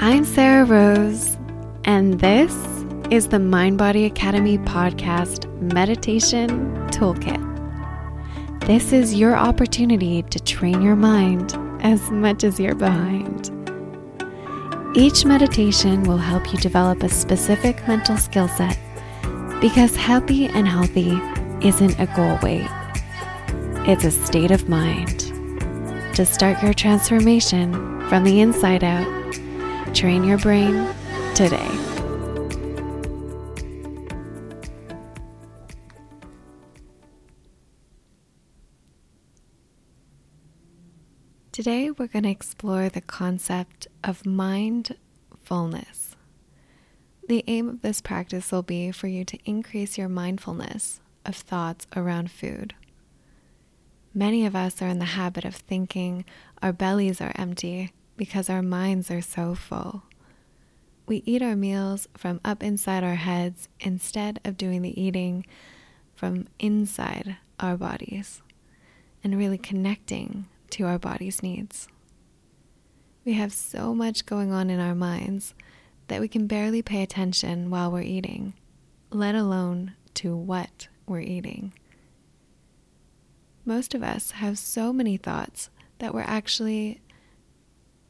I'm Sarah Rose, and this is the Mind Body Academy podcast meditation toolkit. This is your opportunity to train your mind as much as you're behind. Each meditation will help you develop a specific mental skill set because happy and healthy isn't a goal weight, it's a state of mind. To start your transformation from the inside out, train your brain today. Today, we're going to explore the concept of mind fullness. The aim of this practice will be for you to increase your mindfulness of thoughts around food. Many of us are in the habit of thinking our bellies are empty because our minds are so full. We eat our meals from up inside our heads instead of doing the eating from inside our bodies and really connecting to our body's needs. We have so much going on in our minds that we can barely pay attention while we're eating, let alone to what we're eating. Most of us have so many thoughts that we're actually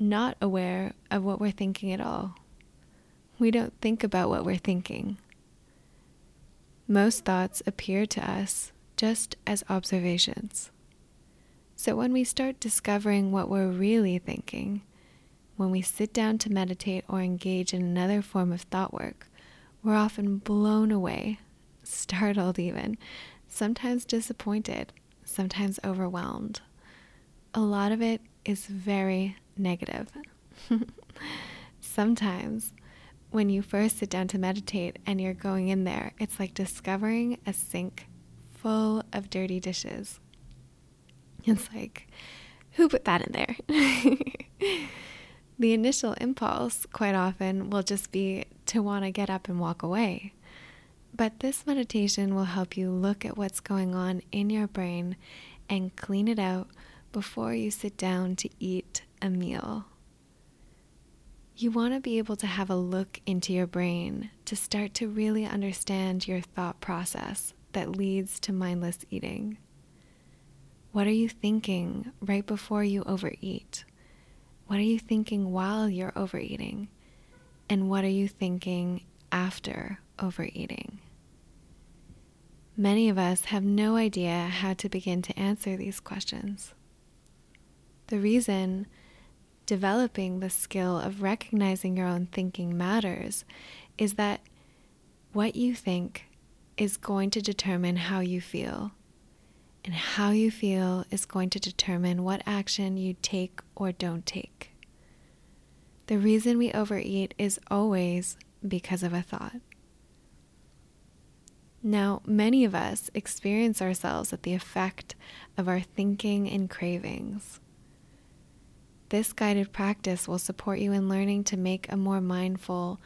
not aware of what we're thinking at all. We don't think about what we're thinking. Most thoughts appear to us just as observations. So when we start discovering what we're really thinking, when we sit down to meditate or engage in another form of thought work, we're often blown away, startled even, sometimes disappointed, sometimes overwhelmed. A lot of it is very negative. sometimes when you first sit down to meditate and you're going in there, it's like discovering a sink full of dirty dishes it's like, who put that in there? the initial impulse, quite often, will just be to want to get up and walk away. But this meditation will help you look at what's going on in your brain and clean it out before you sit down to eat a meal. You want to be able to have a look into your brain to start to really understand your thought process that leads to mindless eating. What are you thinking right before you overeat? What are you thinking while you're overeating? And what are you thinking after overeating? Many of us have no idea how to begin to answer these questions. The reason developing the skill of recognizing your own thinking matters is that what you think is going to determine how you feel and how you feel is going to determine what action you take or don't take. The reason we overeat is always because of a thought. Now, many of us experience ourselves at the effect of our thinking and cravings. This guided practice will support you in learning to make a more mindful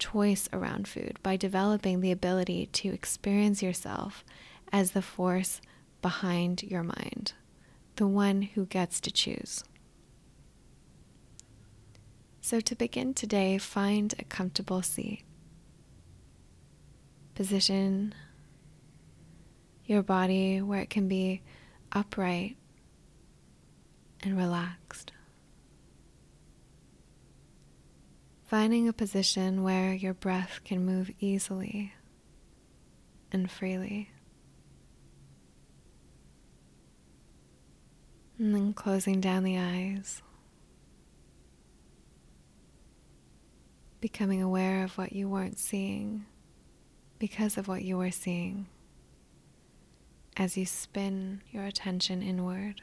choice around food by developing the ability to experience yourself as the force behind your mind, the one who gets to choose. So, to begin today, find a comfortable seat. Position your body where it can be upright and relaxed. Finding a position where your breath can move easily and freely. And then closing down the eyes. Becoming aware of what you weren't seeing because of what you were seeing as you spin your attention inward.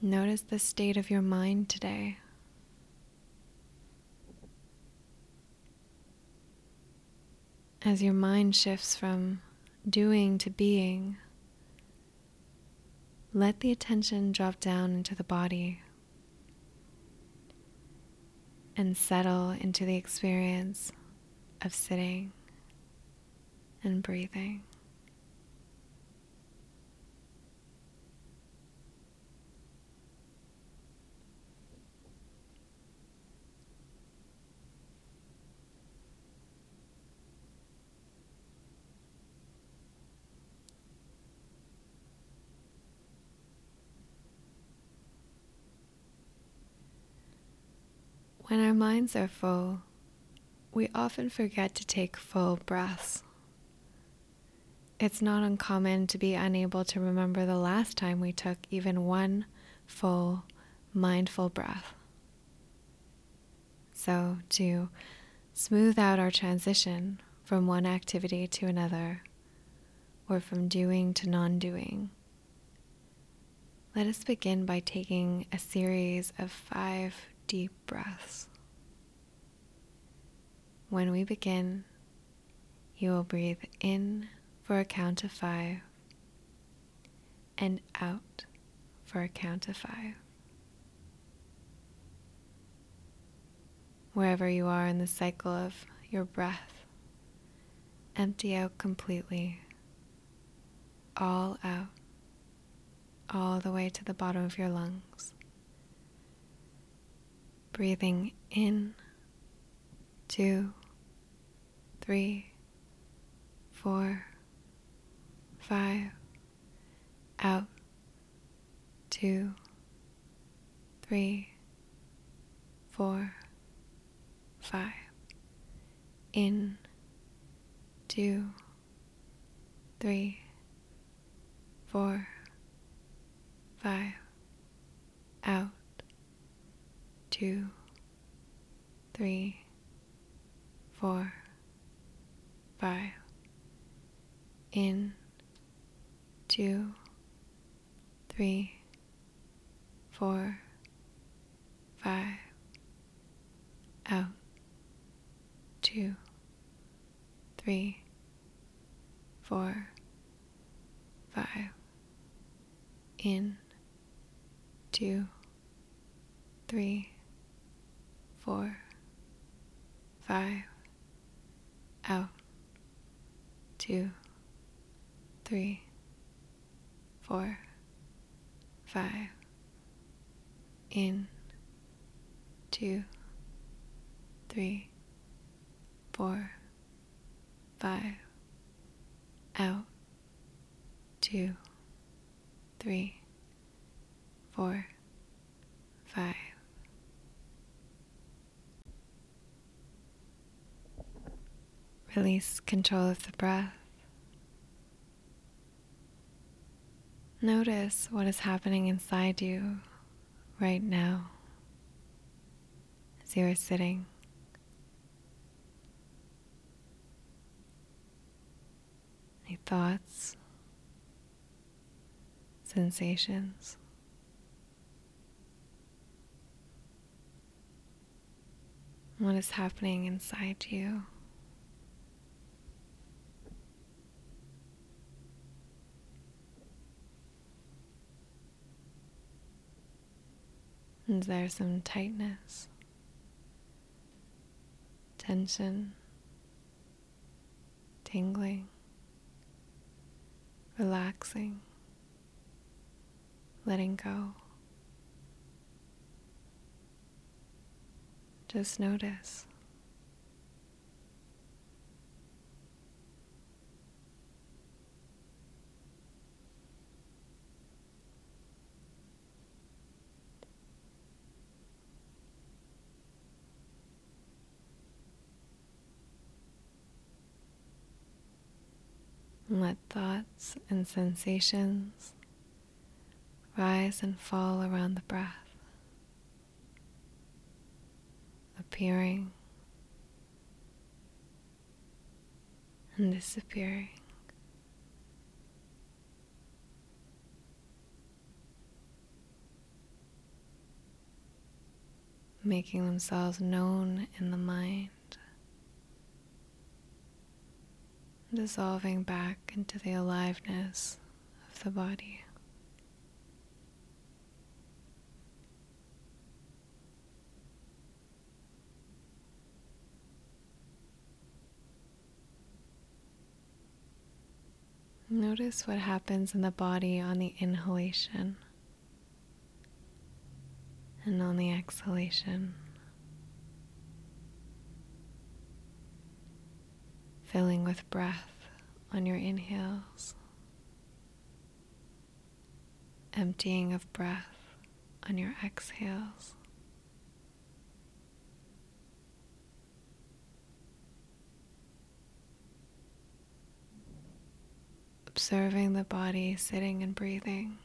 Notice the state of your mind today. As your mind shifts from doing to being, let the attention drop down into the body and settle into the experience of sitting and breathing. When our minds are full, we often forget to take full breaths. It's not uncommon to be unable to remember the last time we took even one full, mindful breath. So, to smooth out our transition from one activity to another, or from doing to non doing, let us begin by taking a series of five deep breaths. When we begin, you will breathe in for a count of five and out for a count of five. Wherever you are in the cycle of your breath, empty out completely, all out, all the way to the bottom of your lungs. Breathing in, two, three, four, five, out, two, three, four, five, in, two, three, four, five, out, two, three, four, five, in, two, three, four, five, out, two, three, four, five, in, two, three, four, five, out, two, three, four, five, in, two, three, four, five, out, two, three, four, five. Release control of the breath. Notice what is happening inside you right now as you are sitting. Any thoughts, sensations? What is happening inside you? Is there some tightness, tension, tingling, relaxing, letting go? Just notice. Let thoughts and sensations rise and fall around the breath, appearing and disappearing. Making themselves known in the mind. Dissolving back into the aliveness of the body. Notice what happens in the body on the inhalation and on the exhalation. filling with breath on your inhales, emptying of breath on your exhales. Observing the body sitting and breathing.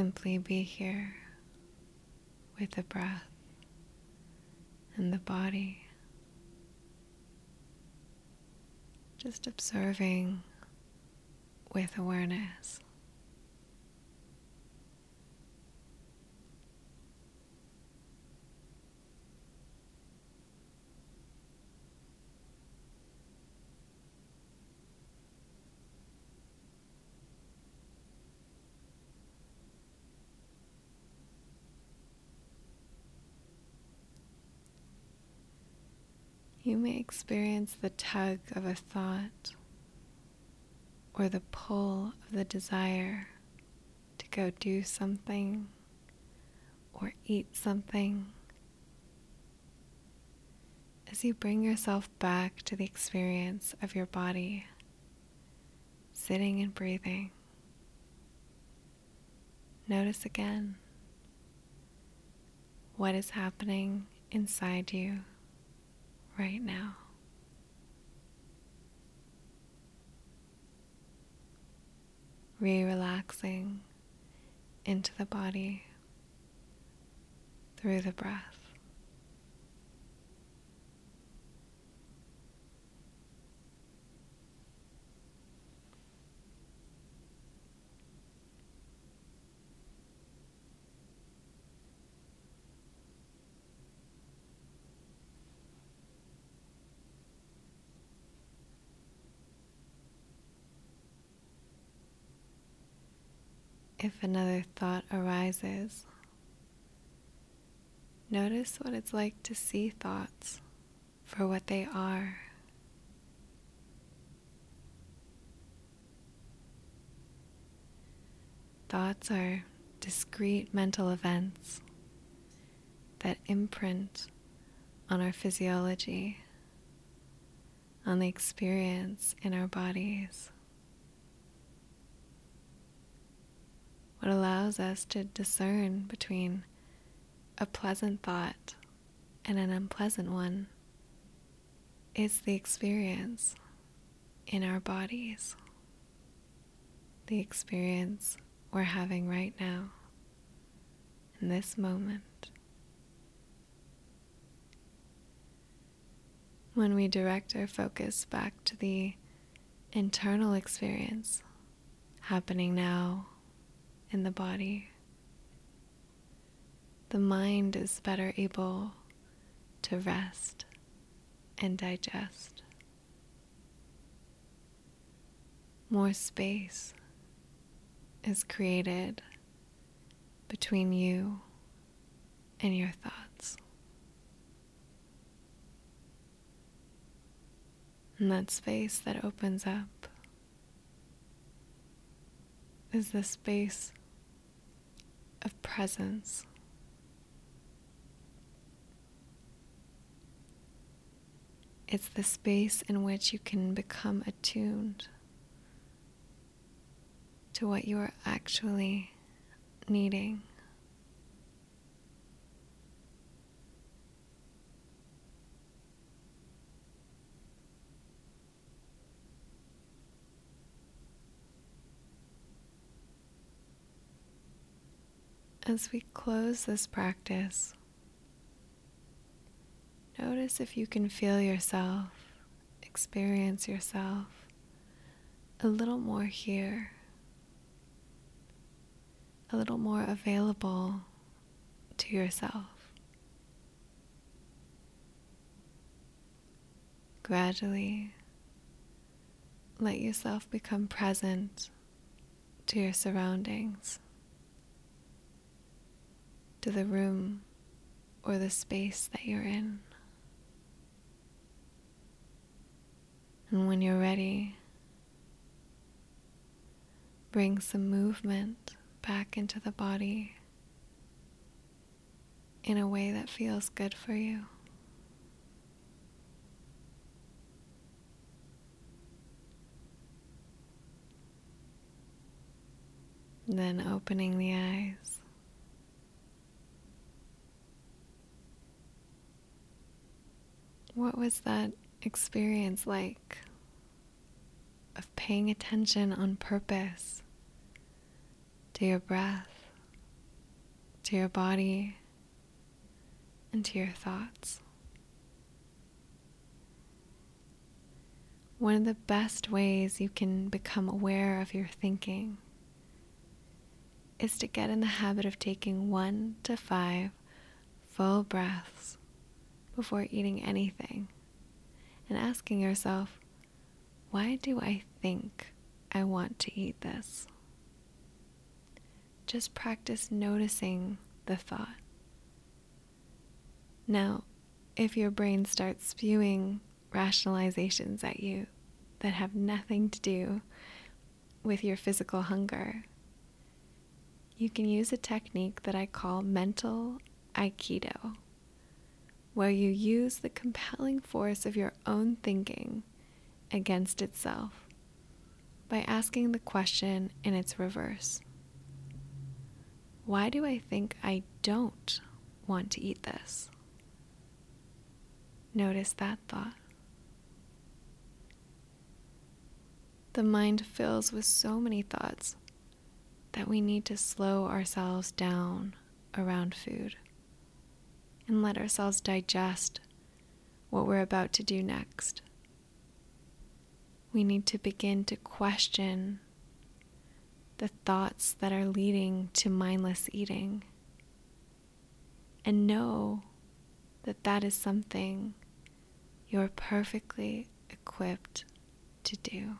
Simply be here with the breath and the body. Just observing with awareness. You may experience the tug of a thought or the pull of the desire to go do something or eat something. As you bring yourself back to the experience of your body, sitting and breathing, notice again what is happening inside you right now. Re relaxing into the body through the breath. If another thought arises, notice what it's like to see thoughts for what they are. Thoughts are discrete mental events that imprint on our physiology, on the experience in our bodies. What allows us to discern between a pleasant thought and an unpleasant one is the experience in our bodies, the experience we're having right now, in this moment. When we direct our focus back to the internal experience happening now in the body, the mind is better able to rest and digest. More space is created between you and your thoughts. And that space that opens up is the space of presence. It's the space in which you can become attuned to what you are actually needing. As we close this practice, notice if you can feel yourself, experience yourself a little more here, a little more available to yourself. Gradually, let yourself become present to your surroundings to the room or the space that you're in. And when you're ready, bring some movement back into the body in a way that feels good for you. Then opening the eyes. What was that experience like of paying attention on purpose to your breath, to your body, and to your thoughts? One of the best ways you can become aware of your thinking is to get in the habit of taking one to five full breaths before eating anything and asking yourself, why do I think I want to eat this? Just practice noticing the thought. Now, if your brain starts spewing rationalizations at you that have nothing to do with your physical hunger, you can use a technique that I call mental aikido, where you use the compelling force of your own thinking against itself by asking the question in its reverse Why do I think I don't want to eat this? Notice that thought. The mind fills with so many thoughts that we need to slow ourselves down around food and let ourselves digest what we're about to do next. We need to begin to question the thoughts that are leading to mindless eating and know that that is something you're perfectly equipped to do.